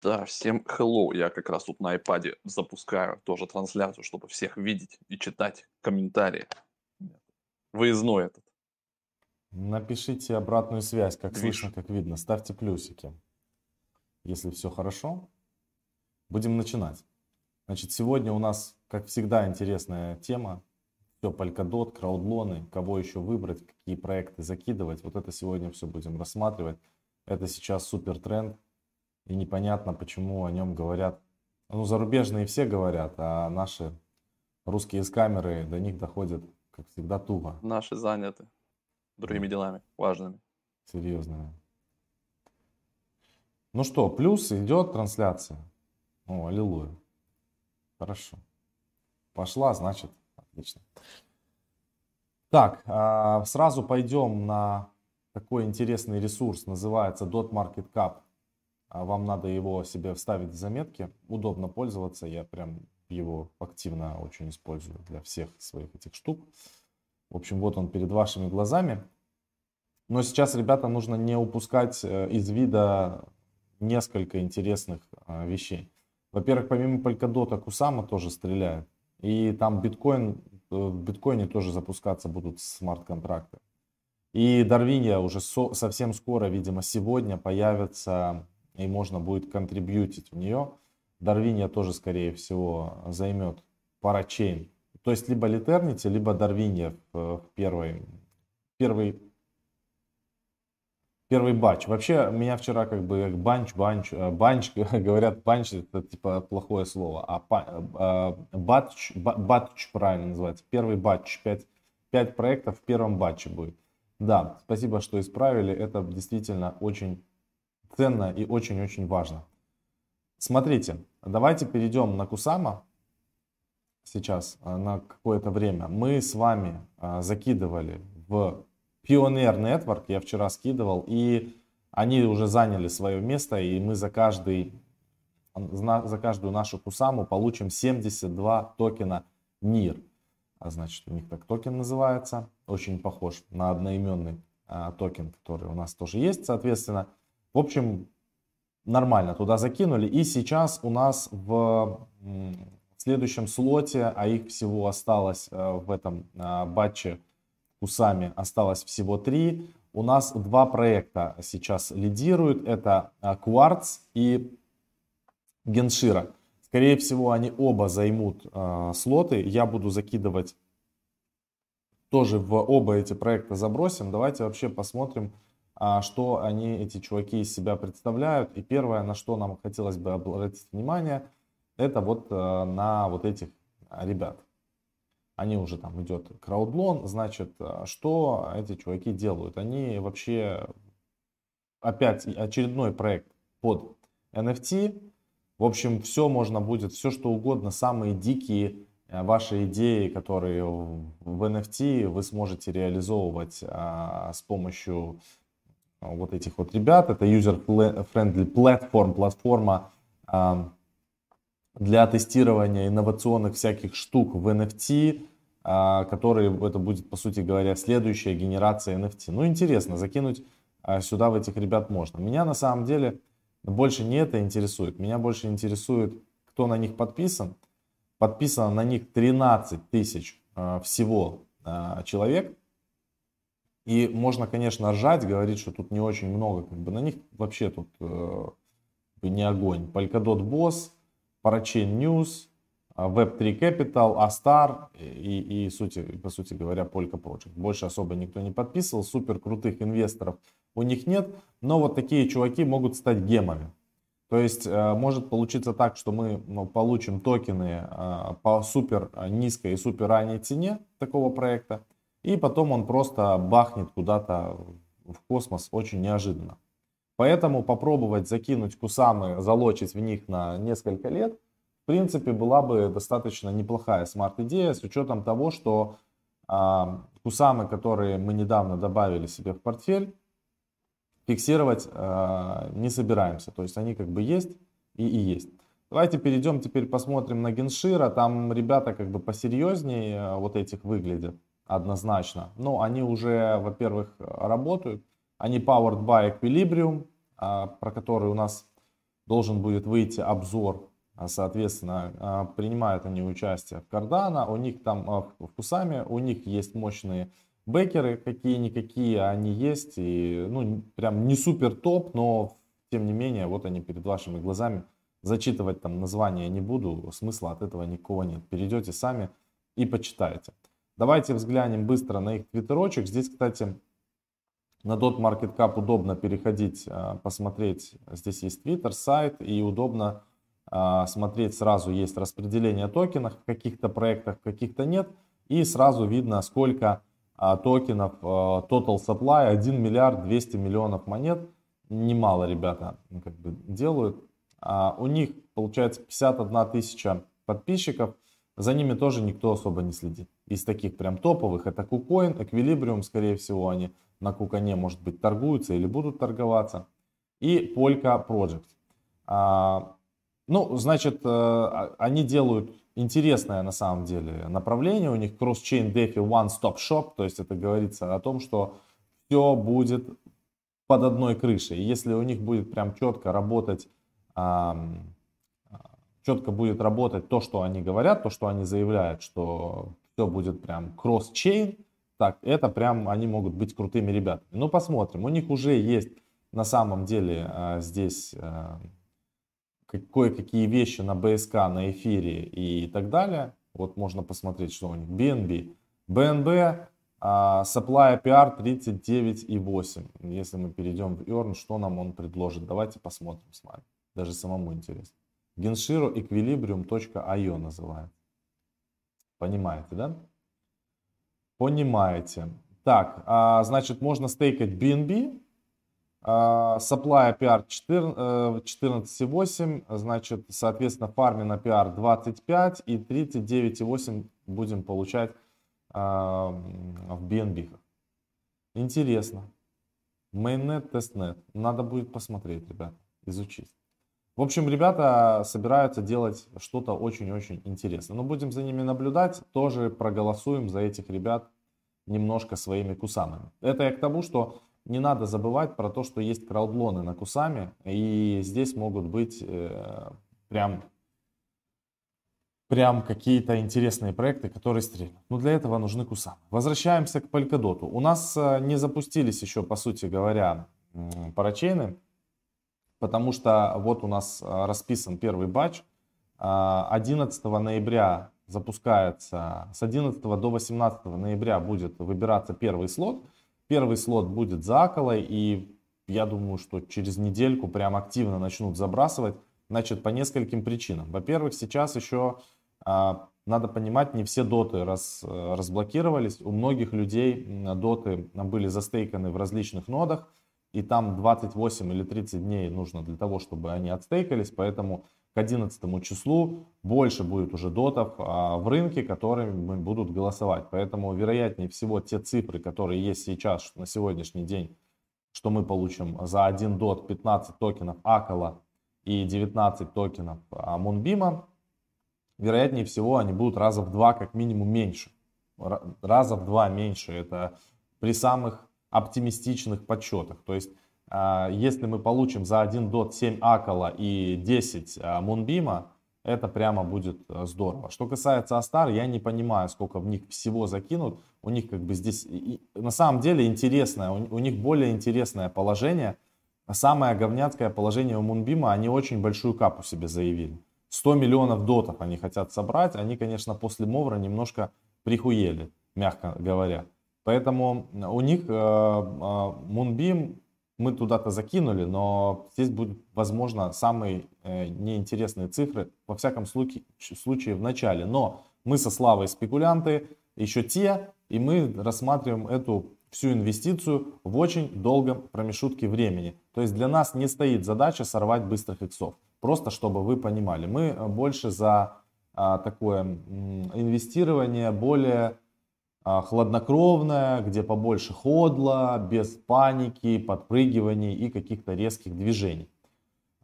Да, всем hello. Я как раз тут на iPad запускаю тоже трансляцию, чтобы всех видеть и читать комментарии. Выездной этот. Напишите обратную связь, как Движ. слышно, как видно. Ставьте плюсики. Если все хорошо, будем начинать. Значит, сегодня у нас, как всегда, интересная тема. Все, Polkadot, краудлоны, кого еще выбрать, какие проекты закидывать. Вот это сегодня все будем рассматривать. Это сейчас супер тренд. И непонятно, почему о нем говорят. Ну, зарубежные все говорят, а наши русские с камеры до них доходят, как всегда, туго. Наши заняты другими делами важными. Серьезная. Ну что, плюс идет трансляция. О, аллилуйя. Хорошо. Пошла, значит, отлично. Так, а, сразу пойдем на такой интересный ресурс, называется Dot Market Cap. А Вам надо его себе вставить в заметки. Удобно пользоваться, я прям его активно очень использую для всех своих этих штук. В общем, вот он перед вашими глазами. Но сейчас, ребята, нужно не упускать э, из вида несколько интересных э, вещей. Во-первых, помимо Polkadot, Кусама тоже стреляет. И там биткоин, э, в биткоине тоже запускаться будут смарт-контракты. И Дарвинья уже со- совсем скоро, видимо, сегодня появится, и можно будет контрибьютить в нее. Дарвинья тоже, скорее всего, займет парачейн. То есть либо Литернити, либо Дарвинья в, в первой, первый Первый батч. Вообще, меня вчера как бы банч, банч, э, банч, говорят, банч это типа плохое слово, а э, батч, ба- батч правильно называется. Первый батч, 5, 5 проектов в первом батче будет. Да, спасибо, что исправили. Это действительно очень ценно и очень-очень важно. Смотрите, давайте перейдем на Кусама сейчас э, на какое-то время. Мы с вами э, закидывали в Pioneer Network, я вчера скидывал, и они уже заняли свое место, и мы за каждый за каждую нашу кусаму получим 72 токена NEER. А значит, у них так токен называется. Очень похож на одноименный а, токен, который у нас тоже есть, соответственно. В общем, нормально туда закинули. И сейчас у нас в следующем слоте, а их всего осталось а, в этом а, батче Кусамы осталось всего три. У нас два проекта сейчас лидируют. Это а, Quartz и Геншира. Скорее всего, они оба займут э, слоты. Я буду закидывать тоже в оба эти проекта забросим. Давайте вообще посмотрим, что они, эти чуваки, из себя представляют. И первое, на что нам хотелось бы обратить внимание, это вот э, на вот этих ребят. Они уже там идет краудлон, значит, э, что эти чуваки делают? Они вообще опять очередной проект под NFT. В общем, все можно будет, все что угодно, самые дикие э, ваши идеи, которые в NFT вы сможете реализовывать а, с помощью вот этих вот ребят. Это user-friendly platform, платформа а, для тестирования инновационных всяких штук в NFT, а, которые, это будет, по сути говоря, следующая генерация NFT. Ну, интересно, закинуть а, сюда в этих ребят можно. Меня на самом деле больше не это интересует. Меня больше интересует, кто на них подписан. Подписано на них 13 тысяч а, всего человек. И можно, конечно, ржать, говорить, что тут не очень много. Как бы на них вообще тут э, не огонь. Polkadot Boss, Parachain News, Web3 Capital, Astar и, и сути, по сути говоря, Polka Project. Больше особо никто не подписывал, супер крутых инвесторов у них нет, но вот такие чуваки могут стать гемами. То есть э, может получиться так, что мы ну, получим токены э, по супер низкой и супер ранней цене такого проекта, и потом он просто бахнет куда-то в космос очень неожиданно. Поэтому попробовать закинуть кусамы, залочить в них на несколько лет, в принципе, была бы достаточно неплохая смарт-идея с учетом того, что э, кусамы, которые мы недавно добавили себе в портфель, фиксировать э, не собираемся. То есть они как бы есть и, и есть. Давайте перейдем теперь посмотрим на Геншира. Там ребята как бы посерьезнее э, вот этих выглядят однозначно. Но они уже, во-первых, работают. Они powered by Equilibrium, э, про который у нас должен будет выйти обзор, а, соответственно, а, принимают они участие в Cardano, у них там в Кусами, у них есть мощные бекеры, какие-никакие они есть, и ну, прям не супер топ, но тем не менее, вот они перед вашими глазами, зачитывать там название не буду, смысла от этого никакого нет, перейдете сами и почитаете. Давайте взглянем быстро на их твиттерочек, здесь, кстати, на Dot Market Cap удобно переходить, а, посмотреть. Здесь есть Twitter, сайт, и удобно а, смотреть сразу есть распределение токенов в каких-то проектах, в каких-то нет. И сразу видно, сколько а, токенов Total Supply, 1 миллиард 200 миллионов монет. Немало ребята как бы делают. У них получается 51 тысяча подписчиков. За ними тоже никто особо не следит. Из таких прям топовых это KuCoin, Equilibrium, скорее всего, они на Кукане, может быть, торгуются или будут торговаться. И Polka Project. А, ну, значит, э, они делают интересное на самом деле направление. У них Cross-Chain DeFi One Stop Shop. То есть это говорится о том, что все будет под одной крышей. Если у них будет прям четко работать, четко будет работать то, что они говорят, то, что они заявляют, что все будет прям кросс-чейн, так, это прям они могут быть крутыми ребятами. Ну, посмотрим. У них уже есть на самом деле э, здесь э, кое-какие вещи на БСК, на эфире и так далее. Вот можно посмотреть, что у них. BNB. BNB э, Supply APR 39,8. Если мы перейдем в Earn, что нам он предложит? Давайте посмотрим с вами. Даже самому интересно. Genshiro Equilibrium.io называется. Понимаете, да? Понимаете. Так, а, значит, можно стейкать BNB. А, supply APR 14,8, значит, соответственно, farming APR 25 и 39,8 будем получать а, в BNB. Интересно. Mainnet, testnet. Надо будет посмотреть, ребят, изучить. В общем, ребята собираются делать что-то очень-очень интересное. Но будем за ними наблюдать, тоже проголосуем за этих ребят немножко своими кусамами. Это я к тому, что не надо забывать про то, что есть краудлоны на кусами, и здесь могут быть э, прям, прям какие-то интересные проекты, которые стрельнут. Но для этого нужны кусамы. Возвращаемся к Polkadot. У нас э, не запустились еще, по сути говоря, парачейны потому что вот у нас а, расписан первый батч. 11 а, ноября запускается, с 11 до 18 ноября будет выбираться первый слот. Первый слот будет за Аколой, и я думаю, что через недельку прям активно начнут забрасывать. Значит, по нескольким причинам. Во-первых, сейчас еще а, надо понимать, не все доты раз, разблокировались. У многих людей доты были застейканы в различных нодах и там 28 или 30 дней нужно для того, чтобы они отстейкались, поэтому к 11 числу больше будет уже дотов а, в рынке, которыми будут голосовать. Поэтому вероятнее всего те цифры, которые есть сейчас на сегодняшний день, что мы получим за один дот 15 токенов Акала и 19 токенов Мунбима, вероятнее всего они будут раза в два как минимум меньше. Раза в два меньше. Это при самых оптимистичных подсчетах. То есть, а, если мы получим за 1 дот 7 Акала и 10 а, Мунбима, это прямо будет а, здорово. Что касается Астар, я не понимаю, сколько в них всего закинут. У них как бы здесь, на самом деле интересное, у них более интересное положение. Самое говняцкое положение у Мунбима, они очень большую капу себе заявили. 100 миллионов дотов они хотят собрать. Они, конечно, после Мовра немножко прихуели, мягко говоря. Поэтому у них Moonbeam э, э, мы туда-то закинули, но здесь будут, возможно, самые э, неинтересные цифры, во всяком случае, случае в начале. Но мы со Славой спекулянты, еще те, и мы рассматриваем эту всю инвестицию в очень долгом промежутке времени. То есть для нас не стоит задача сорвать быстрых иксов. Просто чтобы вы понимали, мы больше за а, такое инвестирование более а, хладнокровная, где побольше ходла, без паники, подпрыгиваний и каких-то резких движений.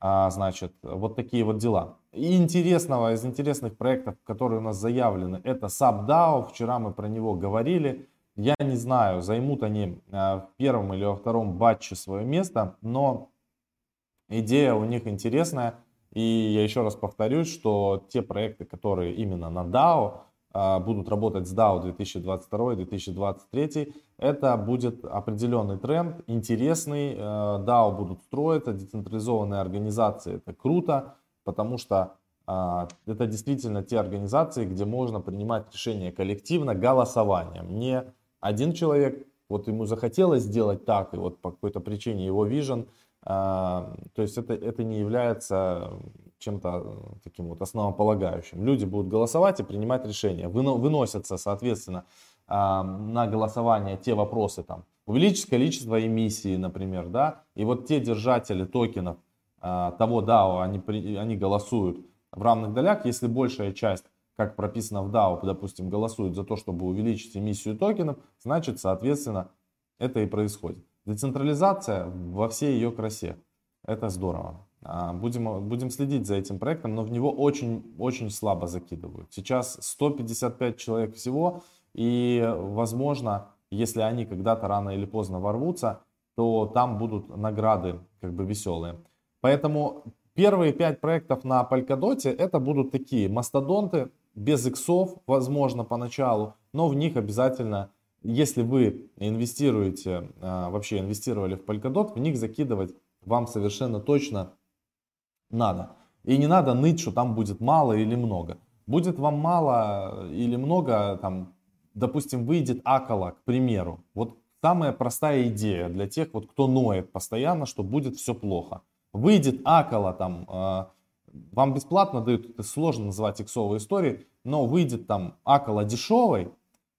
А, значит, вот такие вот дела. И интересного, из интересных проектов, которые у нас заявлены, это SubDAO. Вчера мы про него говорили. Я не знаю, займут они а, в первом или во втором батче свое место, но идея у них интересная. И я еще раз повторюсь, что те проекты, которые именно на DAO, а, будут работать с DAO 2022-2023, это будет определенный тренд, интересный. DAO э, будут строиться, децентрализованные организации, это круто, потому что а, это действительно те организации, где можно принимать решения коллективно голосованием. Не один человек, вот ему захотелось сделать так, и вот по какой-то причине его вижен, то есть это, это не является чем-то э, таким вот основополагающим. Люди будут голосовать и принимать решения. Выносятся, соответственно, на голосование те вопросы, там, увеличить количество эмиссий, например, да, и вот те держатели токенов а, того DAO, они, они голосуют в равных долях, если большая часть, как прописано в DAO, допустим, голосует за то, чтобы увеличить эмиссию токенов, значит, соответственно, это и происходит. Децентрализация во всей ее красе. Это здорово. А, будем, будем следить за этим проектом, но в него очень-очень слабо закидывают. Сейчас 155 человек всего, и возможно, если они когда-то рано или поздно ворвутся, то там будут награды как бы веселые. Поэтому первые пять проектов на Polkadot это будут такие мастодонты, без иксов, возможно, поначалу, но в них обязательно, если вы инвестируете, а, вообще инвестировали в Polkadot, в них закидывать вам совершенно точно надо. И не надо ныть, что там будет мало или много. Будет вам мало или много, там, допустим, выйдет акола, к примеру. Вот самая простая идея для тех, вот, кто ноет постоянно, что будет все плохо. Выйдет акола, там, э, вам бесплатно дают, это сложно называть иксовой историей, но выйдет там акола дешевой,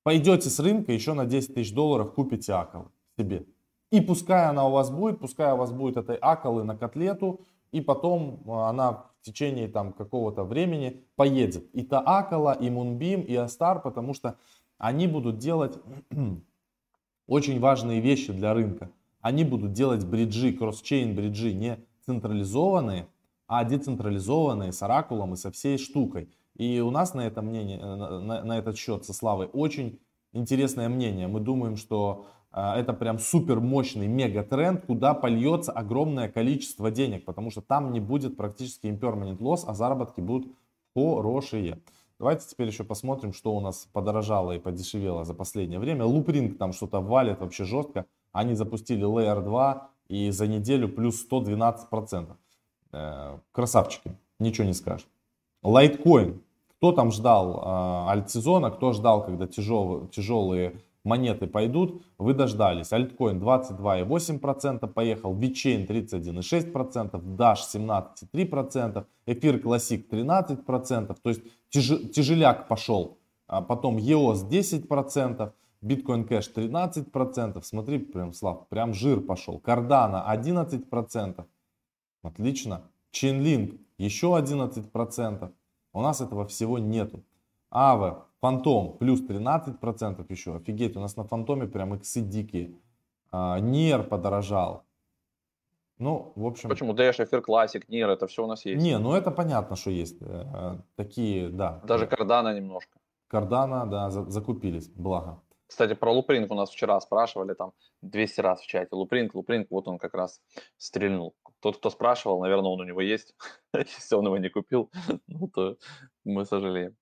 пойдете с рынка еще на 10 тысяч долларов купите акол себе. И пускай она у вас будет, пускай у вас будет этой аколы на котлету, и потом а, она в течение там какого-то времени поедет. И Таакала, и Мунбим, и Астар, потому что они будут делать очень важные вещи для рынка. Они будут делать бриджи, кросс-чейн бриджи не централизованные, а децентрализованные с оракулом и со всей штукой. И у нас на, это мнение, на, на этот счет со Славой очень интересное мнение. Мы думаем, что это прям супер мощный мега тренд, куда польется огромное количество денег, потому что там не будет практически impermanent loss, а заработки будут хорошие. Давайте теперь еще посмотрим, что у нас подорожало и подешевело за последнее время. Loopring там что-то валит вообще жестко. Они запустили Layer 2 и за неделю плюс 112%. Э, красавчики, ничего не скажешь. Litecoin. Кто там ждал э, альт-сезона, кто ждал, когда тяжелые, тяжелые монеты пойдут, вы дождались. Альткоин 22,8% поехал, VeChain 31,6%, Dash 17,3%, Эфир Classic 13%, то есть тяж, тяжеляк пошел. А потом EOS 10%, Bitcoin Cash 13%, смотри, прям Слав, прям жир пошел. Cardano 11%, отлично. Chainlink еще 11%. У нас этого всего нету. Aave Фантом плюс 13% еще. Офигеть, у нас на Фантоме прям иксы дикие. А, Нир подорожал. Ну, в общем... Почему? Dash, Эфир Classic, Нир, это все у нас есть. Не, ну это понятно, что есть. Э, такие, да. Даже Кардана немножко. Кардана, да, закупились, благо. Кстати, про Лупринг у нас вчера спрашивали, там 200 раз в чате. Лупринг, Лупринг, вот он как раз стрельнул. Тот, кто спрашивал, наверное, он у него есть. Если он его не купил, ну, то мы сожалеем.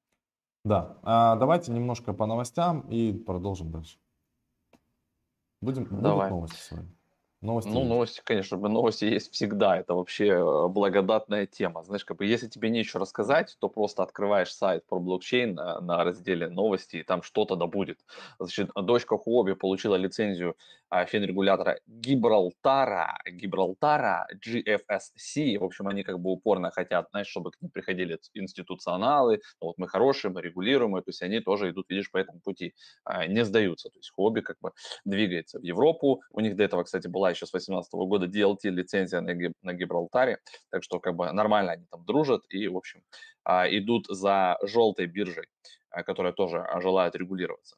Да, а давайте немножко по новостям и продолжим дальше. Будем, Давай. будут новости с вами? Новости ну, есть. новости, конечно, новости есть всегда. Это вообще э, благодатная тема. Знаешь, как бы если тебе нечего рассказать, то просто открываешь сайт про блокчейн на, на разделе новости, и там что-то да будет. Значит, дочка Хуоби получила лицензию а, финрегулятора Гибралтара, Гибралтара, GFSC. В общем, они как бы упорно хотят, знаешь, чтобы к ним приходили институционалы. Ну, вот мы хорошие, мы регулируем, то есть они тоже идут, видишь, по этому пути, а, не сдаются. То есть Хуоби как бы двигается в Европу. У них до этого, кстати, была еще с 2018 года DLT лицензия на, Гиб, на Гибралтаре, так что как бы нормально они там дружат и, в общем, а, идут за желтой биржей, а, которая тоже а, желает регулироваться.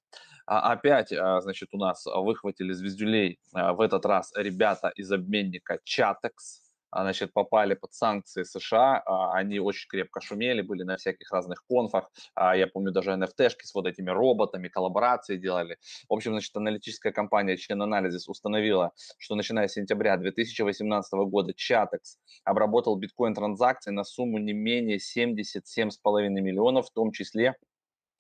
Опять, значит, у нас выхватили звездюлей в этот раз ребята из обменника Chatex, значит, попали под санкции США, а, они очень крепко шумели, были на всяких разных конфах, а, я помню, даже NFT-шки с вот этими роботами, коллаборации делали. В общем, значит, аналитическая компания Chain Analysis установила, что начиная с сентября 2018 года Chatex обработал биткоин-транзакции на сумму не менее 77,5 миллионов, в том числе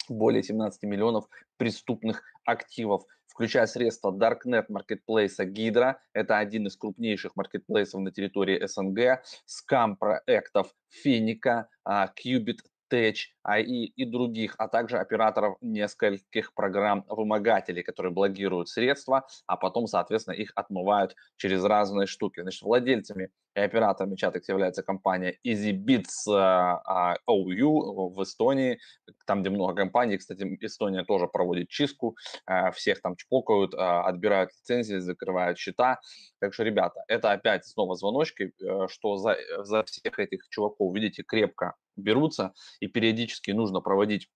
более 17 миллионов преступных активов включая средства Darknet маркетплейса Гидра, это один из крупнейших маркетплейсов на территории СНГ, скам проектов Финика, Qubit Tech AI и других, а также операторов нескольких программ-вымогателей, которые блокируют средства, а потом, соответственно, их отмывают через разные штуки. Значит, владельцами и операторами Chatex является компания EasyBits OU в Эстонии, там, где много компаний. Кстати, Эстония тоже проводит чистку, uh, всех там чпокают, uh, отбирают лицензии, закрывают счета. Так что, ребята, это опять снова звоночки, э, что за, за всех этих чуваков, видите, крепко берутся, и периодически нужно проводить,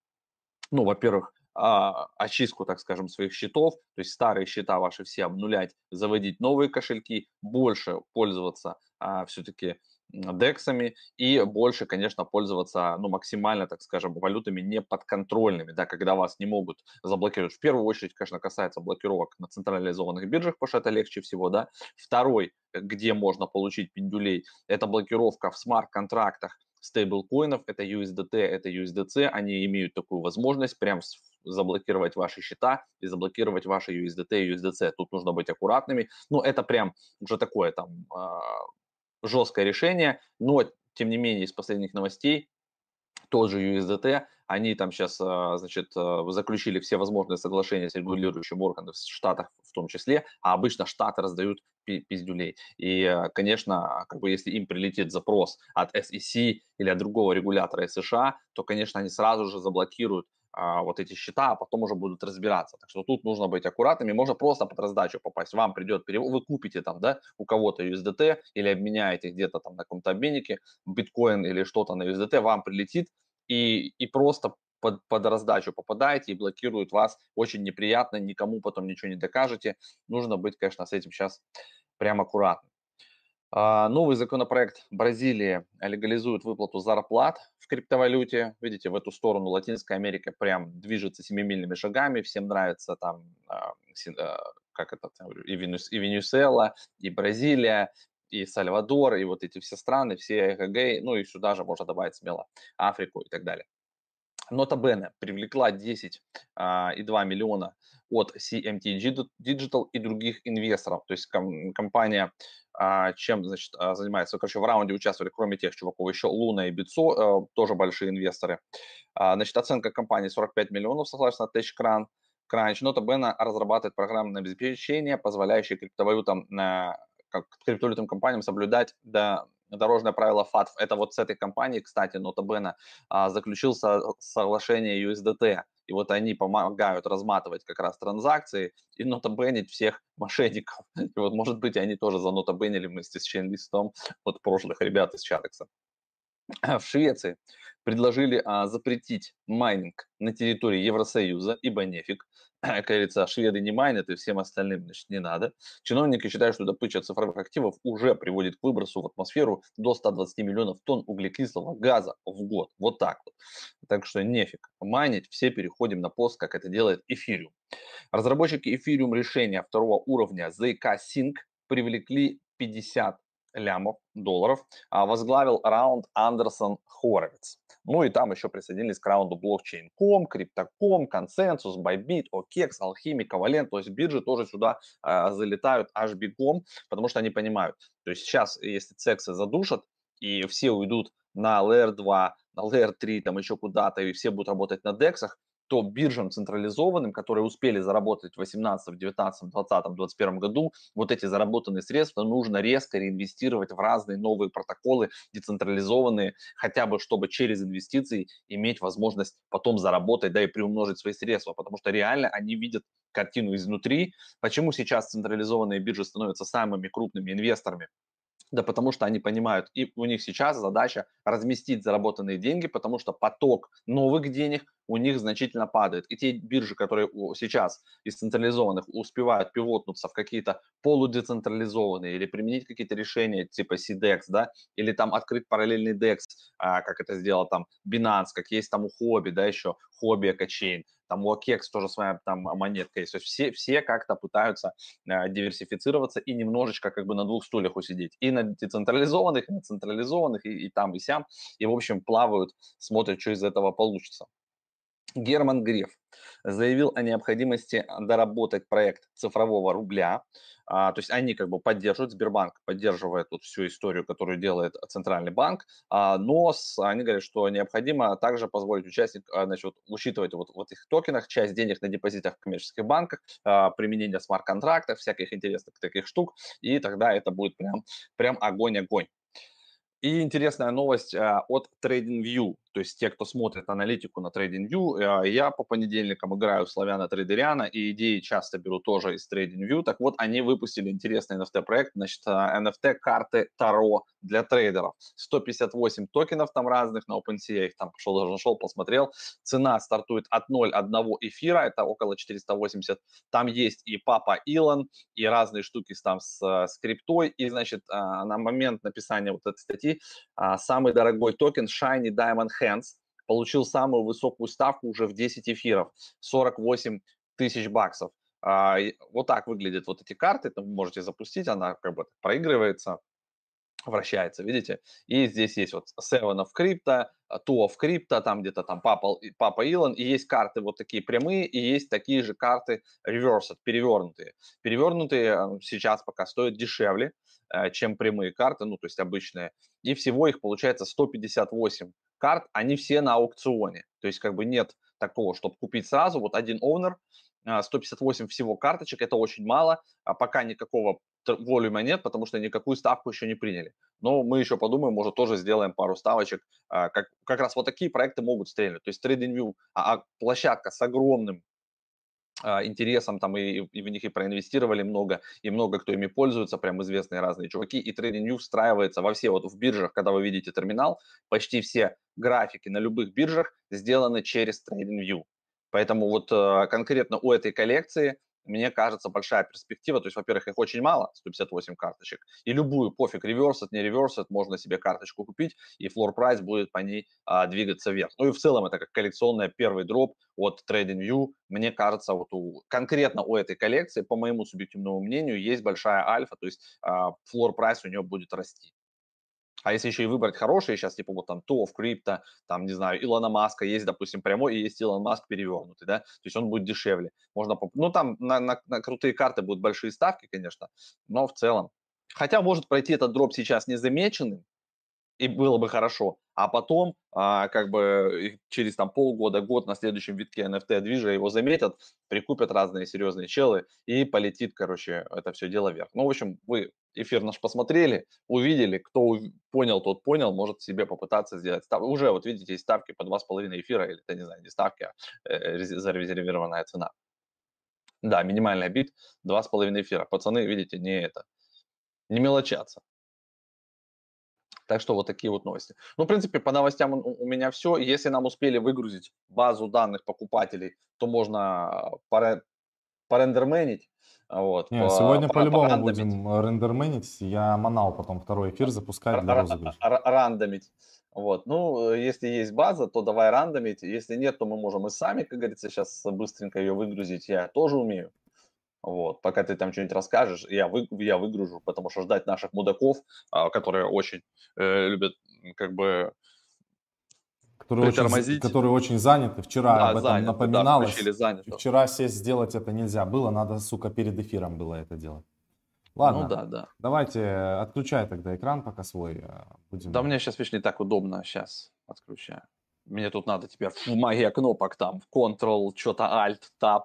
ну, во-первых, а, очистку, так скажем, своих счетов, то есть старые счета ваши все обнулять, заводить новые кошельки, больше пользоваться а, все-таки дексами и больше, конечно, пользоваться, ну, максимально, так скажем, валютами неподконтрольными, да, когда вас не могут заблокировать. В первую очередь, конечно, касается блокировок на централизованных биржах, потому что это легче всего, да. Второй, где можно получить пиндюлей, это блокировка в смарт-контрактах стейблкоинов, это USDT, это USDC, они имеют такую возможность прям заблокировать ваши счета и заблокировать ваши USDT и USDC. Тут нужно быть аккуратными. Ну, это прям уже такое там а, жесткое решение, но тем не менее из последних новостей тот же USDT, они там сейчас, а, значит, а, заключили все возможные соглашения с регулирующим органом в Штатах в том числе, а обычно Штаты раздают пиздюлей. И, а, конечно, как бы если им прилетит запрос от SEC или от другого регулятора из США, то, конечно, они сразу же заблокируют вот эти счета, а потом уже будут разбираться. Так что тут нужно быть аккуратными, можно просто под раздачу попасть. Вам придет перевод, вы купите там, да, у кого-то USDT или обменяете где-то там на каком-то обменнике биткоин или что-то на USDT, вам прилетит и, и просто под, под раздачу попадаете и блокируют вас. Очень неприятно, никому потом ничего не докажете. Нужно быть, конечно, с этим сейчас прям аккуратным. А, новый законопроект Бразилии легализует выплату зарплат в криптовалюте. Видите, в эту сторону Латинская Америка прям движется семимильными шагами. Всем нравится там, а, а, как это, и, и Венесуэла, и Бразилия, и Сальвадор, и вот эти все страны, все ЭГГ, ну и сюда же можно добавить смело Африку и так далее. Нота Бене привлекла 10,2 миллиона от CMT Digital и других инвесторов. То есть компания а, чем значит, а, занимается. Короче, в раунде участвовали, кроме тех чуваков, еще Луна и Бицо, э, тоже большие инвесторы. А, значит, оценка компании 45 миллионов, согласно TechCrunch. Crunch. Бена разрабатывает программное обеспечение, позволяющее криптовалютам, как криптовалютным компаниям соблюдать до дорожное правило FATF. Это вот с этой компанией, кстати, Нота Бена, заключился соглашение USDT и вот они помогают разматывать как раз транзакции и нотобенить всех мошенников. И вот, может быть, они тоже занотобенили вместе с чейн-листом от прошлых ребят из Чатекса. В Швеции предложили а, запретить майнинг на территории Евросоюза, ибо нефиг. Как говорится, шведы не майнят, и всем остальным, значит, не надо. Чиновники считают, что добыча цифровых активов уже приводит к выбросу в атмосферу до 120 миллионов тонн углекислого газа в год. Вот так вот. Так что нефиг майнить, все переходим на пост, как это делает эфириум. Разработчики эфириум решения второго уровня ZK Sync привлекли 50 лямов долларов, а возглавил раунд Андерсон Хоровиц. Ну и там еще присоединились к раунду блокчейн.com, Crypto.com, Consensus, Bybit, OKEX, Alchemy, Valent. То есть биржи тоже сюда э, залетают аж бегом, потому что они понимают. То есть сейчас, если цексы задушат, и все уйдут на Layer 2, на Layer 3, там еще куда-то, и все будут работать на дексах, то биржам централизованным, которые успели заработать в 2018, 19, 20, 2021 году, вот эти заработанные средства нужно резко реинвестировать в разные новые протоколы децентрализованные, хотя бы чтобы через инвестиции иметь возможность потом заработать, да и приумножить свои средства, потому что реально они видят картину изнутри. Почему сейчас централизованные биржи становятся самыми крупными инвесторами да потому что они понимают, и у них сейчас задача разместить заработанные деньги, потому что поток новых денег у них значительно падает. И те биржи, которые сейчас из централизованных успевают пивотнуться в какие-то полудецентрализованные или применить какие-то решения типа CDEX, да, или там открыть параллельный DEX, а, как это сделал там Binance, как есть там у Хобби, да, еще Хобби Экочейн, там у Акекс тоже своя там монетка есть. То есть все, все как-то пытаются э, диверсифицироваться и немножечко как бы на двух стульях усидеть. И на децентрализованных, и на централизованных, и, и там, и сям. И, в общем, плавают, смотрят, что из этого получится. Герман Греф заявил о необходимости доработать проект цифрового рубля. А, то есть они как бы поддерживают, Сбербанк поддерживает вот всю историю, которую делает Центральный банк, а, но с, они говорят, что необходимо также позволить участникам, а, значит, вот, учитывать вот в этих токенах часть денег на депозитах в коммерческих банках, а, применение смарт-контрактов, всяких интересных таких штук, и тогда это будет прям, прям огонь-огонь. И интересная новость а, от TradingView, то есть те, кто смотрит аналитику на TradingView, а, я по понедельникам играю в Славяна Трейдериана, и идеи часто беру тоже из TradingView. Так вот, они выпустили интересный NFT-проект, значит, NFT-карты а, Таро для трейдеров. 158 токенов там разных на OpenSea, я их там пошел, даже нашел, посмотрел. Цена стартует от 0,1 эфира, это около 480. Там есть и Папа Илон, и разные штуки там с, с криптой, и, значит, на момент написания вот этой статьи а, самый дорогой токен Shiny Diamond Hands получил самую высокую ставку уже в 10 эфиров, 48 тысяч баксов. А, вот так выглядят вот эти карты, это вы можете запустить, она как бы проигрывается, вращается, видите? И здесь есть вот Seven of Crypto, Two of Crypto, там где-то там Папа, Папа Илон, и есть карты вот такие прямые, и есть такие же карты reversed, перевернутые. Перевернутые э, сейчас пока стоят дешевле, Э, чем прямые карты, ну, то есть обычные. И всего их получается 158 карт, они все на аукционе. То есть как бы нет такого, чтобы купить сразу. Вот один овнер, 158 всего карточек, это очень мало, а пока никакого волюма нет, потому что никакую ставку еще не приняли. Но мы еще подумаем, может, тоже сделаем пару ставочек. А, как, как раз вот такие проекты могут стрелять. То есть TradingView, а, а площадка с огромным а, интересом там и, и в них и проинвестировали много, и много кто ими пользуется, прям известные разные чуваки, и TradingView встраивается во все, вот в биржах, когда вы видите терминал, почти все графики на любых биржах сделаны через TradingView. Поэтому вот э, конкретно у этой коллекции мне кажется, большая перспектива. То есть, во-первых, их очень мало, 158 карточек. И любую, пофиг, реверсит, не реверсит, можно себе карточку купить, и флор прайс будет по ней а, двигаться вверх. Ну и в целом это как коллекционная первый дроп от TradingView. Мне кажется, вот у, конкретно у этой коллекции, по моему субъективному мнению, есть большая альфа, то есть а, флор прайс у нее будет расти. А если еще и выбрать хорошие, сейчас типа вот там Тов, Крипто, там, не знаю, Илона Маска, есть, допустим, прямой, и есть Илон Маск перевернутый, да, то есть он будет дешевле. Можно, ну, там на, на, на крутые карты будут большие ставки, конечно, но в целом. Хотя может пройти этот дроп сейчас незамеченным, и было бы хорошо. А потом, а, как бы через там полгода, год на следующем витке NFT движа его заметят, прикупят разные серьезные челы и полетит, короче, это все дело вверх. Ну, в общем, вы эфир наш посмотрели, увидели, кто понял, тот понял, может себе попытаться сделать ставку. Уже вот видите, есть ставки по 2,5 эфира, или это, не знаю, не ставки, а э, зарезервированная цена. Да, минимальный бит 2,5 эфира. Пацаны, видите, не это, не мелочаться. Так что вот такие вот новости. Ну, в принципе, по новостям у меня все. Если нам успели выгрузить базу данных покупателей, то можно порендерменить. Вот, Не, по, сегодня по, по-любому по будем рендерменить. Я манал потом второй эфир запускать для розыгрыша. Рандомить. Вот, ну, если есть база, то давай рандомить. Если нет, то мы можем и сами, как говорится, сейчас быстренько ее выгрузить. Я тоже умею. Вот, пока ты там что-нибудь расскажешь, я, вы, я выгружу, потому что ждать наших мудаков, а, которые очень э, любят, как бы, которые очень, которые очень заняты. Вчера да, об этом заняты, напоминалось. Да, Вчера сесть сделать это нельзя было, надо, сука, перед эфиром было это делать. Ладно, ну, да, да. давайте отключай тогда экран пока свой. Э, будем... Да мне сейчас, видишь, не так удобно, сейчас отключаю. Мне тут надо теперь в магия кнопок там, в Ctrl, что-то Alt, Tab.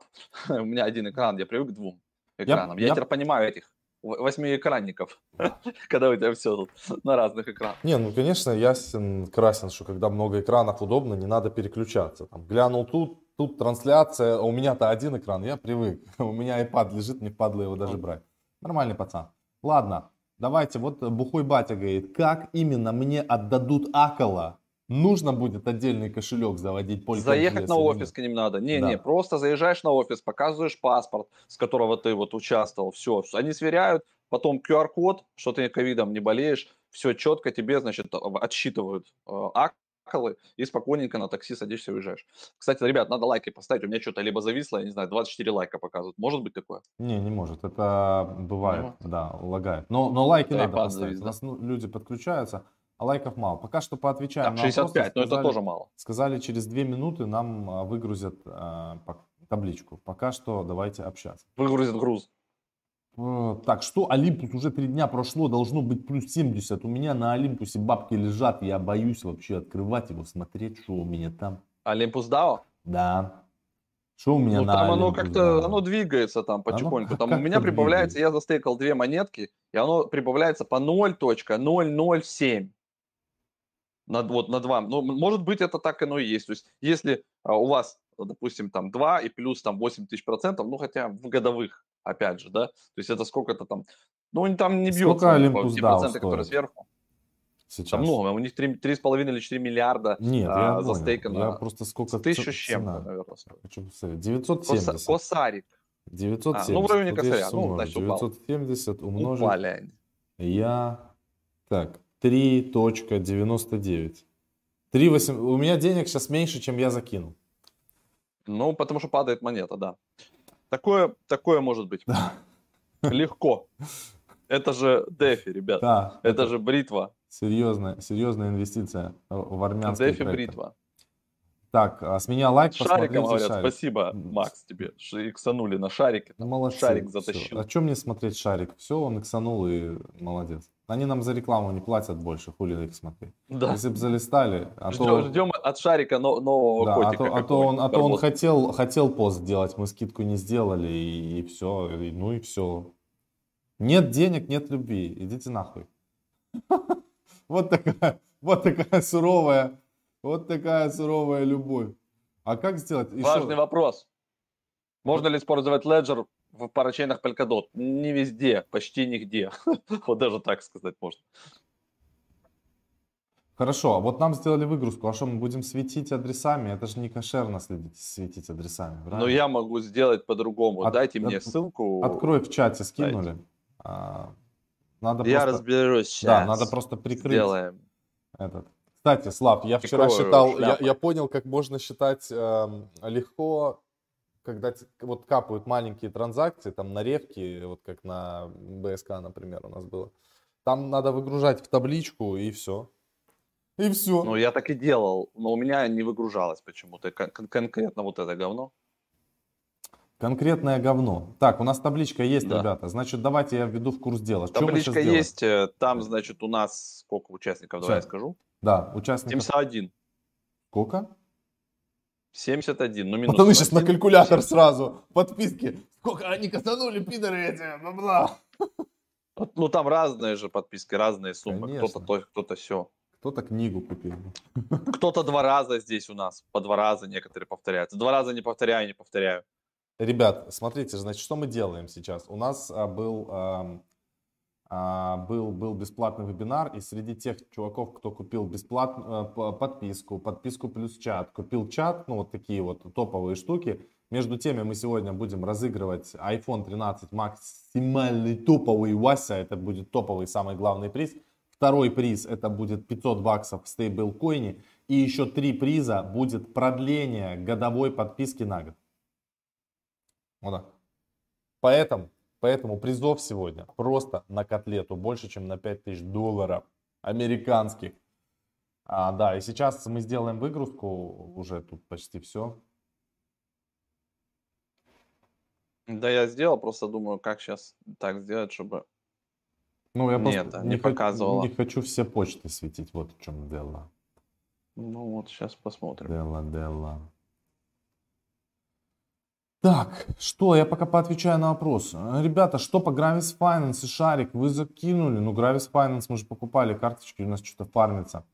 У меня один экран, я привык к двум экранам. Я, я, я теперь понимаю этих восьмиэкранников, когда у тебя все на разных экранах. Не, ну, конечно, ясен, красен, что когда много экранов удобно, не надо переключаться. Там, глянул тут, тут трансляция, а у меня-то один экран, я привык. У меня iPad лежит, не впадло его даже брать. Нормальный пацан. Ладно, давайте, вот Бухой Батя говорит, как именно мне отдадут Акола, нужно будет отдельный кошелек заводить. Заехать на офис к ним надо. Не, да. не, просто заезжаешь на офис, показываешь паспорт, с которого ты вот участвовал, все. Они сверяют, потом QR-код, что ты ковидом не болеешь, все четко тебе, значит, отсчитывают э, акколы и спокойненько на такси садишься и уезжаешь. Кстати, ребят, надо лайки поставить, у меня что-то либо зависло, я не знаю, 24 лайка показывают. Может быть такое? Не, не может, это бывает, ну, да, лагает. Но, но лайки да, надо поставить, завис, да? у нас ну, люди подключаются. А лайков мало. Пока что поотвечаем так, 65, на вопросы. но сказали, это тоже мало. Сказали, через 2 минуты нам а, выгрузят а, табличку. Пока что давайте общаться. Выгрузят груз. Э, так, что Олимпус уже три дня прошло, должно быть плюс 70. У меня на Олимпусе бабки лежат, я боюсь вообще открывать его, смотреть, что у меня там. Олимпус Дао? Да. Что у меня ну, на там оно как-то, оно двигается там потихоньку. Оно, там у меня прибавляется, двигается? я застейкал две монетки, и оно прибавляется по 0.007 на, вот, на 2. Ну, может быть, это так оно и есть. То есть, если а, у вас, допустим, там 2 и плюс там 8 тысяч процентов, ну, хотя в годовых, опять же, да, то есть это сколько-то там, ну, там не бьется. Сколько Олимпус те проценты, которые сверху. Сейчас. Там много, у них 3,5 или 4 миллиарда Нет, а, я застейкано. Я просто сколько Тысячу с чем-то, наверное. Хочу посмотреть. 970. Косарик. 970. А, ну, в районе косаря. Ну, значит, 970 умножить. Упали они. Я... Так, 3.99. 3 8... У меня денег сейчас меньше, чем я закинул. Ну, потому что падает монета, да. Такое, такое может быть. Да. Легко. Это же Дефи, ребят. Да, это, это же бритва. Серьезная, серьезная инвестиция в армянский Дефи бритва. Так, а с меня лайк, Шариком говорят, шарик. спасибо, Макс, тебе. Иксанули на шарике. Молодцы. Шарик затащил. Все. А чем мне смотреть шарик? Все, он иксанул и молодец. Они нам за рекламу не платят больше, хули их смотреть. Да. Если бы залистали... А ждем, то... ждем от шарика нового да, котика. А то, а то он, а то он хотел, хотел пост сделать, мы скидку не сделали, и, и все. И, ну и все. Нет денег, нет любви. Идите нахуй. Вот такая, вот такая суровая, вот такая суровая любовь. А как сделать? Важный вопрос. Можно ли использовать Ledger в парачейнах Polkadot. Не везде, почти нигде. вот даже так сказать можно. Хорошо, а вот нам сделали выгрузку, а что мы будем светить адресами? Это же не кошерно следить, светить адресами, правильно? Но я могу сделать по-другому. От, Дайте от, мне ссылку. Открой в чате, скинули. А, надо я просто, разберусь сейчас. Да, надо просто прикрыть. Сделаем. Этот. Кстати, Слав, я вчера Прикрою считал, я, я понял, как можно считать э, легко когда вот капают маленькие транзакции, там на ревке, вот как на БСК, например, у нас было, там надо выгружать в табличку и все. И все. Ну, я так и делал, но у меня не выгружалось почему-то. Кон- конкретно вот это говно. Конкретное говно. Так, у нас табличка есть, да. ребята. Значит, давайте я введу в курс дела. Табличка есть. Делаем? Э, там, значит, у нас сколько участников? Давай я скажу. Да, участников. 71. Сколько? 71, ну минус. Пацаны сейчас на калькулятор 70. сразу. Подписки. Сколько они катанули, пидоры эти, бабла. Ну там разные же подписки, разные суммы. Кто-то то, кто-то все. Кто-то книгу купил. Кто-то два раза здесь у нас, по два раза некоторые повторяются. Два раза не повторяю, не повторяю. Ребят, смотрите, значит, что мы делаем сейчас? У нас а, был был, был бесплатный вебинар, и среди тех чуваков, кто купил бесплатную э, подписку, подписку плюс чат, купил чат, ну вот такие вот топовые штуки, между теми мы сегодня будем разыгрывать iPhone 13 максимальный топовый Вася, это будет топовый самый главный приз. Второй приз это будет 500 баксов в стейблкоине. И еще три приза будет продление годовой подписки на год. Вот так. Поэтому Поэтому призов сегодня просто на котлету больше, чем на 5000 долларов американских. А, да, и сейчас мы сделаем выгрузку, уже тут почти все. Да, я сделал, просто думаю, как сейчас так сделать, чтобы ну, я Нет, не, не показывала. Не хочу все почты светить, вот в чем дело. Ну вот, сейчас посмотрим. Дело, дело. Так, что, я пока поотвечаю на вопрос. Ребята, что по Gravis Finance и Шарик вы закинули? Ну, Gravis Finance мы же покупали карточки, у нас что-то фармится.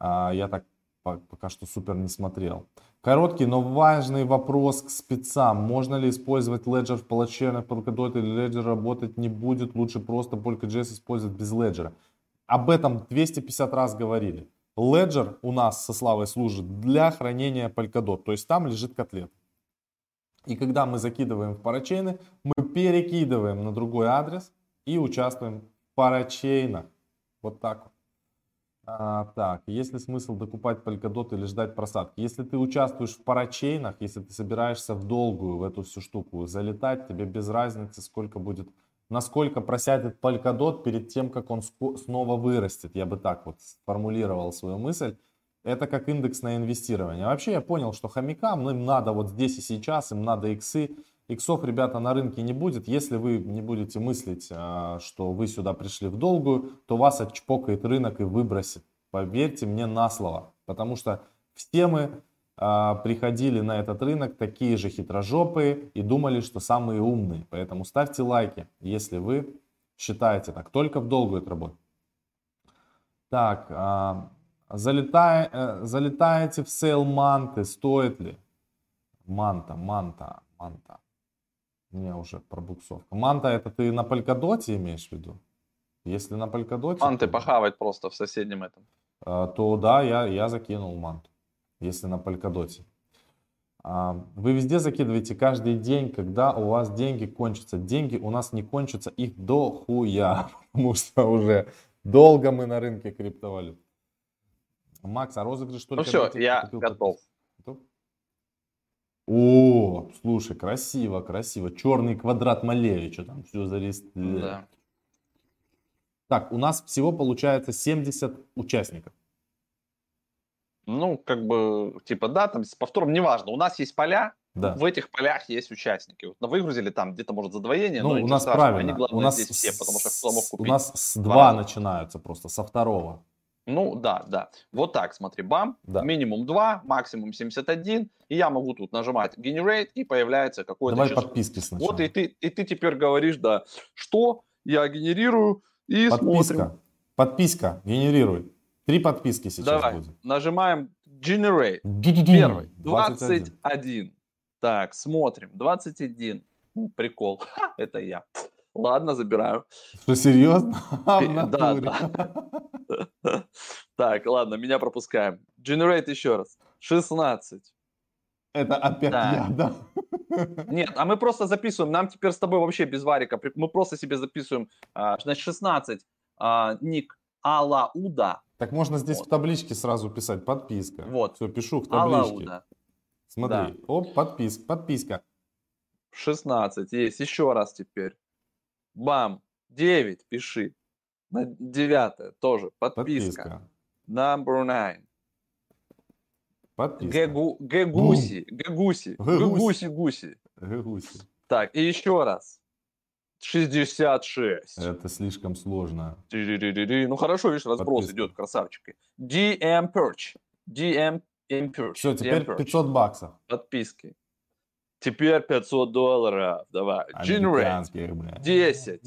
А, я так пока что супер не смотрел. Короткий, но важный вопрос к спецам. Можно ли использовать Ledger в полочерных Polkadot или Ledger работать не будет? Лучше просто Polka.js использовать без Ledger. Об этом 250 раз говорили. Ledger у нас со Славой служит для хранения Polkadot, то есть там лежит котлет. И когда мы закидываем в парачейны, мы перекидываем на другой адрес и участвуем в парачейнах. Вот так вот. А, так, есть ли смысл докупать Polkadot или ждать просадки? Если ты участвуешь в парачейнах, если ты собираешься в долгую в эту всю штуку залетать, тебе без разницы, сколько будет, насколько просядет Polkadot перед тем, как он снова вырастет. Я бы так вот сформулировал свою мысль. Это как индексное инвестирование. Вообще я понял, что хомякам им надо вот здесь и сейчас, им надо иксы. Иксов, ребята, на рынке не будет. Если вы не будете мыслить, а, что вы сюда пришли в долгую, то вас отчпокает рынок и выбросит. Поверьте мне на слово. Потому что все мы а, приходили на этот рынок такие же хитрожопые и думали, что самые умные. Поэтому ставьте лайки, если вы считаете так. Только в долгую это работает. Так, залетая, э, залетаете в сейл манты, стоит ли? Манта, манта, манта. Не, уже пробуксовка. Манта это ты на Полькадоте имеешь в виду? Если на Полькадоте... Манты то... похавать просто в соседнем этом. А, то да, я, я закинул манту. Если на Полькадоте. А, вы везде закидываете каждый день, когда у вас деньги кончатся. Деньги у нас не кончатся, их до хуя. Потому что уже долго мы на рынке криптовалют. Макс, а розыгрыш только... Ну все, я готов. О, слушай, красиво, красиво. Черный квадрат Малевича, там все зарегистрировано. Да. Так, у нас всего получается 70 участников. Ну, как бы, типа, да, там с повтором неважно. У нас есть поля, да. в этих полях есть участники. Вот выгрузили там где-то, может, задвоение, ну, у нас страшного. правильно. Они, главное, у нас здесь все, потому что кто мог купить. У нас с два начинаются просто, со второго. Ну да, да. Вот так, смотри, бам, да. минимум 2, максимум 71, и я могу тут нажимать Generate, и появляется какой-то Давай число. подписки сначала. Вот и ты, и ты теперь говоришь, да, что я генерирую, и Подписка. смотрим. Подписка, генерируй. Три подписки сейчас Давай, будет. нажимаем Generate. Первый, 21. 21. Так, смотрим, 21. Прикол, это я. Ладно, забираю. Что, серьезно? Да, да. Так, ладно, меня пропускаем. Generate еще раз. 16. Это опять я, да? Нет, а мы просто записываем. Нам теперь с тобой вообще без варика. Мы просто себе записываем. А, значит, 16. А, ник Алауда. Так можно здесь вот. в табличке сразу писать подписка. Вот. Все, пишу в табличке. Алауда. Смотри, да. оп, подписка, подписка. 16 есть. Еще раз теперь. Бам, 9 пиши. На девятое тоже подписка. подписка. Number nine. Подписка. Гегуси. Гегуси. Гегуси. Гуси. Гегуси. Так, и еще раз. 66. Это слишком сложно. Ну хорошо, видишь, разброс Подписка. идет, красавчики. DM Perch. DM Perch. Все, теперь 500 баксов. Подписки. Теперь 500 долларов. Давай. Generate. 10.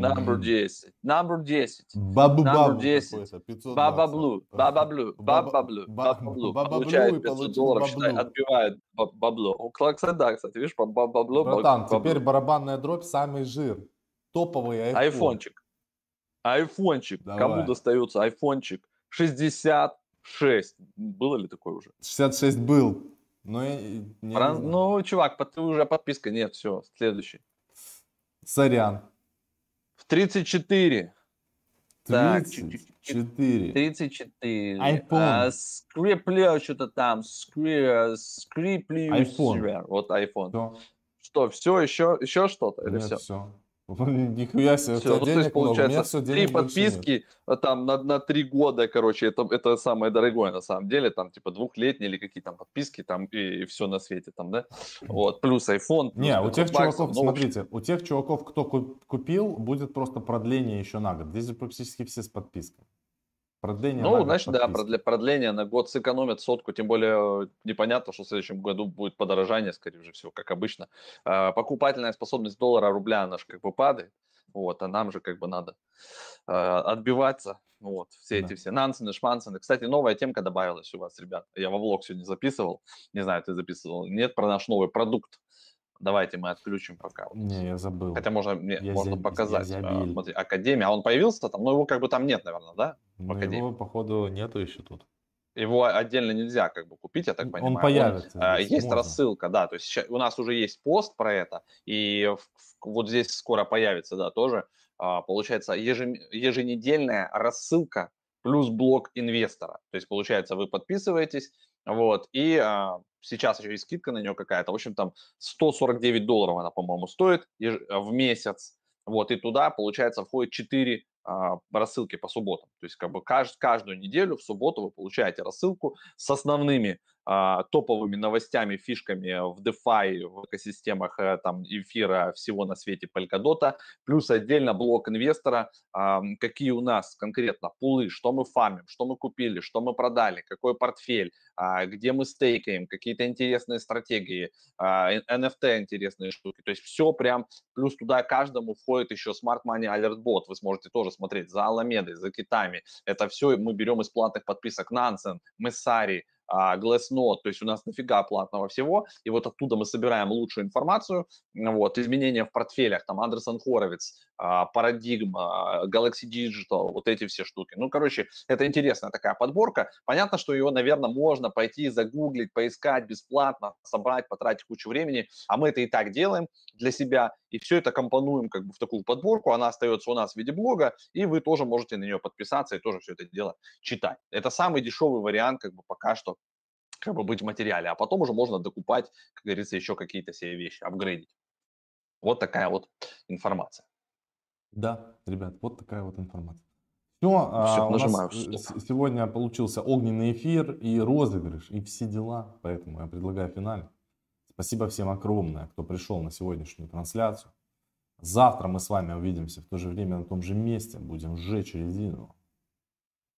Number 10. Number 10. Бабу Number 10. Баба Блу. Баба Блу. Баба Блу. Баба Блу. Получает 500 долларов, считай, отбивает бабло. Кстати, да, кстати, видишь, бабло. Братан, теперь барабанная дробь, самый жир. Топовый iPhone. Айфончик. Айфончик. Кому достается айфончик? 66. Было ли такое уже? 66 был. Ну, я, не Фран... ну, чувак, ты уже подписка. Нет, все, следующий. Сорян. В 34. 34. 34. iPhone. А, скриплю что-то там. Скри... Скриплю. iPhone. Вот iPhone. Все. Что, все, еще, еще что-то? Или Нет, все? все. Нихуя себе, все, ну, то есть, получается, все три подписки нет. Э, там на, на три года, короче, это, это самое дорогое на самом деле, там типа двухлетние или какие там подписки, там и, и все на свете там, да, вот, плюс iPhone. Плюс Не, у тех баксов, чуваков, ну, смотрите, у тех чуваков, кто купил, будет просто продление еще на год, здесь практически все с подпиской. Продление ну, значит, да, продля, продление на год сэкономят сотку, тем более э, непонятно, что в следующем году будет подорожание, скорее всего, как обычно. А, покупательная способность доллара, рубля, она же как бы падает, вот, а нам же как бы надо а, отбиваться, вот, все да. эти все нансены, шмансены. Кстати, новая темка добавилась у вас, ребят, я во влог сегодня записывал, не знаю, ты записывал, нет, про наш новый продукт. Давайте мы отключим пока. Не, я забыл. Хотя можно, мне, можно заб... показать. А, смотри, Академия, а он появился там, но его как бы там нет, наверное, да? Но его, походу, нету еще тут. Его отдельно нельзя как бы купить, я так понимаю. Он появится. Он, есть можно. рассылка, да, то есть сейчас, у нас уже есть пост про это, и вот здесь скоро появится, да, тоже, а, получается, еженедельная рассылка плюс блок инвестора. То есть, получается, вы подписываетесь, вот, и а, сейчас еще и скидка на нее какая-то, в общем, там 149 долларов она, по-моему, стоит в месяц, вот, и туда, получается, входит 4 а, рассылки по субботам. То есть как бы кажд, каждую неделю в субботу вы получаете рассылку с основными а, топовыми новостями, фишками в DeFi, в экосистемах э, там эфира всего на свете Polkadot, плюс отдельно блок инвестора, а, какие у нас конкретно пулы, что мы фармим, что мы купили, что мы продали, какой портфель, а, где мы стейкаем, какие-то интересные стратегии, а, NFT интересные штуки, то есть все прям, плюс туда каждому входит еще Smart Money Alert Bot, вы сможете тоже смотреть за Аламедой, за китами, это все мы берем из платных подписок. Nansen, Messari, а, Glassnode, то есть у нас нафига платного всего, и вот оттуда мы собираем лучшую информацию, вот, изменения в портфелях, там, Андерсон Хоровиц, Парадигма, Galaxy Digital, вот эти все штуки. Ну, короче, это интересная такая подборка. Понятно, что ее, наверное, можно пойти загуглить, поискать бесплатно, собрать, потратить кучу времени, а мы это и так делаем для себя, и все это компонуем как бы в такую подборку, она остается у нас в виде блога, и вы тоже можете на нее подписаться и тоже все это дело читать. Это самый дешевый вариант как бы пока что как бы быть в материале, а потом уже можно докупать, как говорится, еще какие-то себе вещи, апгрейдить. Вот такая вот информация. Да, ребят, вот такая вот информация. Все, Все а, у нас сегодня получился огненный эфир и розыгрыш, и все дела, поэтому я предлагаю финале. Спасибо всем огромное, кто пришел на сегодняшнюю трансляцию. Завтра мы с вами увидимся в то же время на том же месте, будем сжечь резину.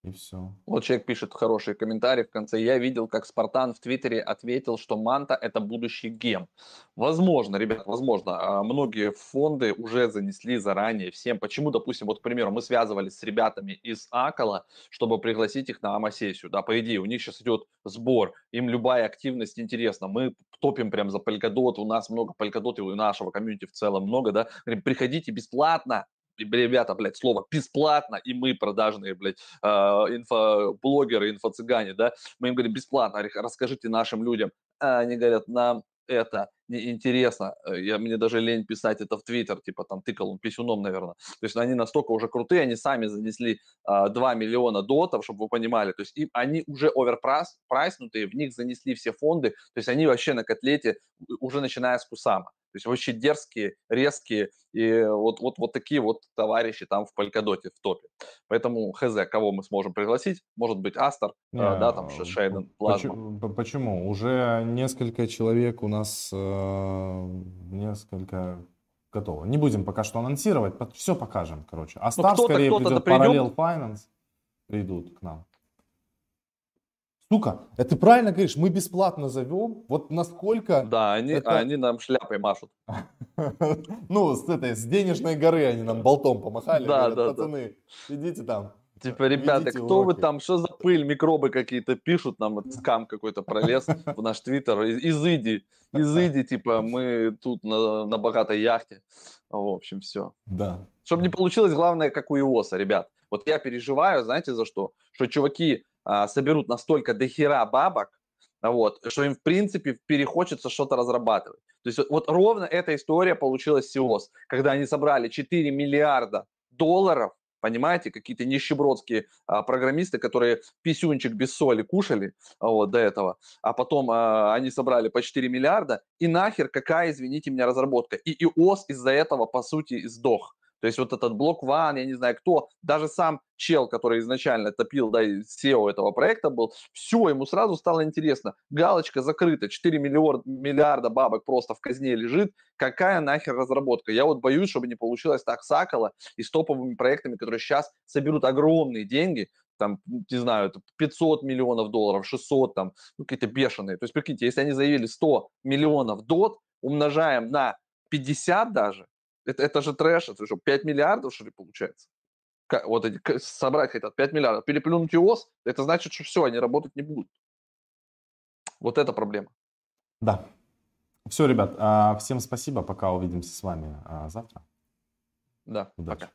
И все. Вот человек пишет хороший комментарий в конце. Я видел, как Спартан в Твиттере ответил, что Манта это будущий гем. Возможно, ребят, возможно. А, многие фонды уже занесли заранее всем. Почему, допустим, вот, к примеру, мы связывались с ребятами из Акала, чтобы пригласить их на АМА-сессию. Да, по идее, у них сейчас идет сбор. Им любая активность интересна. Мы топим прям за Polkadot. У нас много Polkadot, и у нашего комьюнити в целом много, да. Приходите бесплатно, ребята, блядь, слово бесплатно, и мы продажные, блядь, э, инфоблогеры, инфо-цыгане, да, мы им говорим бесплатно, расскажите нашим людям. А они говорят, нам это неинтересно. Э, я, мне даже лень писать это в Твиттер, типа там тыкал он писюном, наверное. То есть они настолько уже крутые, они сами занесли а, 2 миллиона дотов, чтобы вы понимали. То есть им, они уже оверпрайснутые, в них занесли все фонды. То есть они вообще на котлете уже начиная с Кусама. То есть вообще дерзкие, резкие, и вот, вот, вот такие вот товарищи там в Полькадоте, в топе. Поэтому хз, кого мы сможем пригласить? Может быть, Астер, Не, да, там Шейден, Плазма. Почему? почему? Уже несколько человек у нас, э, несколько готово. Не будем пока что анонсировать, все покажем, короче. А ну, скорее придет, Parallel Finance придут к нам. Сука, это ты правильно говоришь, мы бесплатно зовем, вот насколько... Да, они, это... они нам шляпой машут. Ну, с этой, с денежной горы они нам болтом помахали. Да, да, пацаны, идите там. Типа, ребята, кто вы там, что за пыль, микробы какие-то пишут, нам скам какой-то пролез в наш твиттер, изыди, изыди, типа, мы тут на, на богатой яхте. В общем, все. Да. Чтобы не получилось, главное, как у ИОСа, ребят. Вот я переживаю, знаете, за что? Что чуваки а, соберут настолько дохера бабок, вот, что им, в принципе, перехочется что-то разрабатывать. То есть вот, вот ровно эта история получилась с СИОС, когда они собрали 4 миллиарда долларов, понимаете, какие-то нищебродские а, программисты, которые писюнчик без соли кушали вот, до этого, а потом а, они собрали по 4 миллиарда, и нахер какая, извините меня, разработка. И ИОС из-за этого, по сути, сдох. То есть вот этот блок One, я не знаю кто, даже сам чел, который изначально топил, да, SEO этого проекта был, все, ему сразу стало интересно. Галочка закрыта, 4 миллиарда, миллиарда бабок просто в казне лежит. Какая нахер разработка? Я вот боюсь, чтобы не получилось так с Акала и с топовыми проектами, которые сейчас соберут огромные деньги, там, не знаю, 500 миллионов долларов, 600, там, ну, какие-то бешеные. То есть, прикиньте, если они заявили 100 миллионов дот, умножаем на 50 даже, это, это же трэш, это что, 5 миллиардов, что ли, получается? Вот эти, собрать хотят 5 миллиардов, переплюнуть ИОС, это значит, что все, они работать не будут. Вот это проблема. Да. Все, ребят, а, всем спасибо, пока увидимся с вами а, завтра. Да, Удачи. пока.